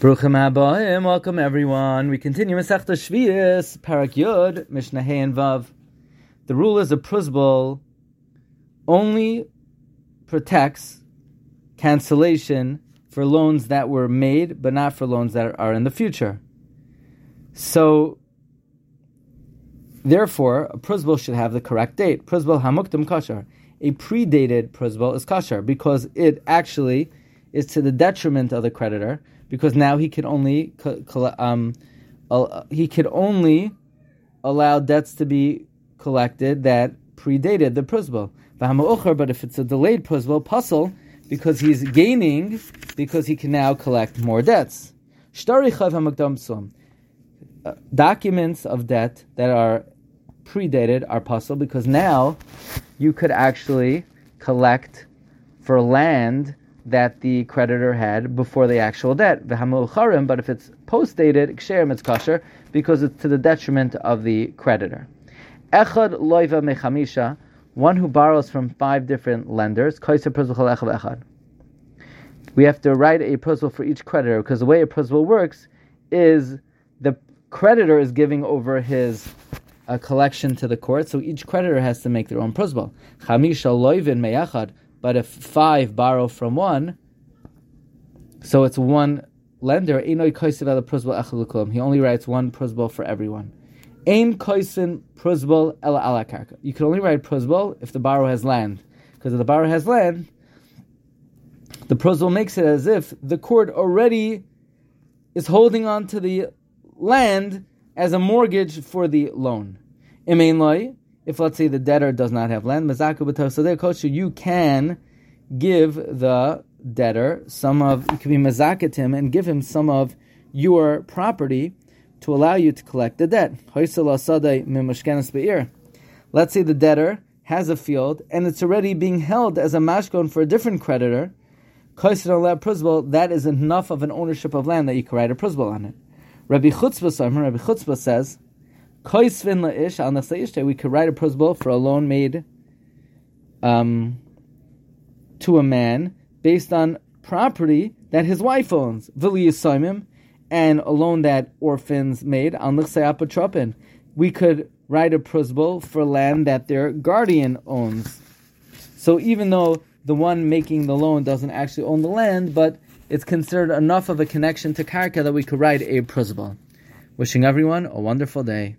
Bruchim Abayim, welcome everyone. We continue Masechta Shvius, Parak Yud, Mishnah Hey and Vav. The rule is a prusbul only protects cancellation for loans that were made, but not for loans that are in the future. So, therefore, a prusbul should have the correct date. Prusbul hamukdam kashar. A predated prusbul is kashar because it actually is to the detriment of the creditor because now he can only um, he could only allow debts to be collected that predated the prusbul. But if it's a delayed prusbul, pasul because he's gaining because he can now collect more debts. Uh, documents of debt that are predated are possible because now you could actually collect for land that the creditor had before the actual debt. But if it's post dated, ksherim it's kosher because it's to the detriment of the creditor. Echad loiva mechamisha, one who borrows from five different lenders. We have to write a prusbul for each creditor because the way a prusbul works is the creditor is giving over his a collection to the court, so each creditor has to make their own prusbul. Chamisha loivin meyachad but if five borrow from one, so it's one lender. He only writes one prusbal for everyone. Koisin. You can only write prusbal if the borrower has land, because if the borrower has land, the prusbal makes it as if the court already is holding on to the land as a mortgage for the loan. Loy, if let's say the debtor does not have land, you can give the debtor some of you can be mazaketim and give him some of your property to allow you to collect the debt. Let's say the debtor has a field and it's already being held as a mashkon for a different creditor. That is enough of an ownership of land that you can write a prusbal on it. Rabbi Chutzpit, Rabbi Chutzpit says Koisvin la'ish al we could write a prosbol for a loan made um, to a man based on property that his wife owns, v'li and a loan that orphans made on l'chsei We could write a prosbol for land that their guardian owns. So even though the one making the loan doesn't actually own the land, but it's considered enough of a connection to karka that we could write a prosbol. Wishing everyone a wonderful day.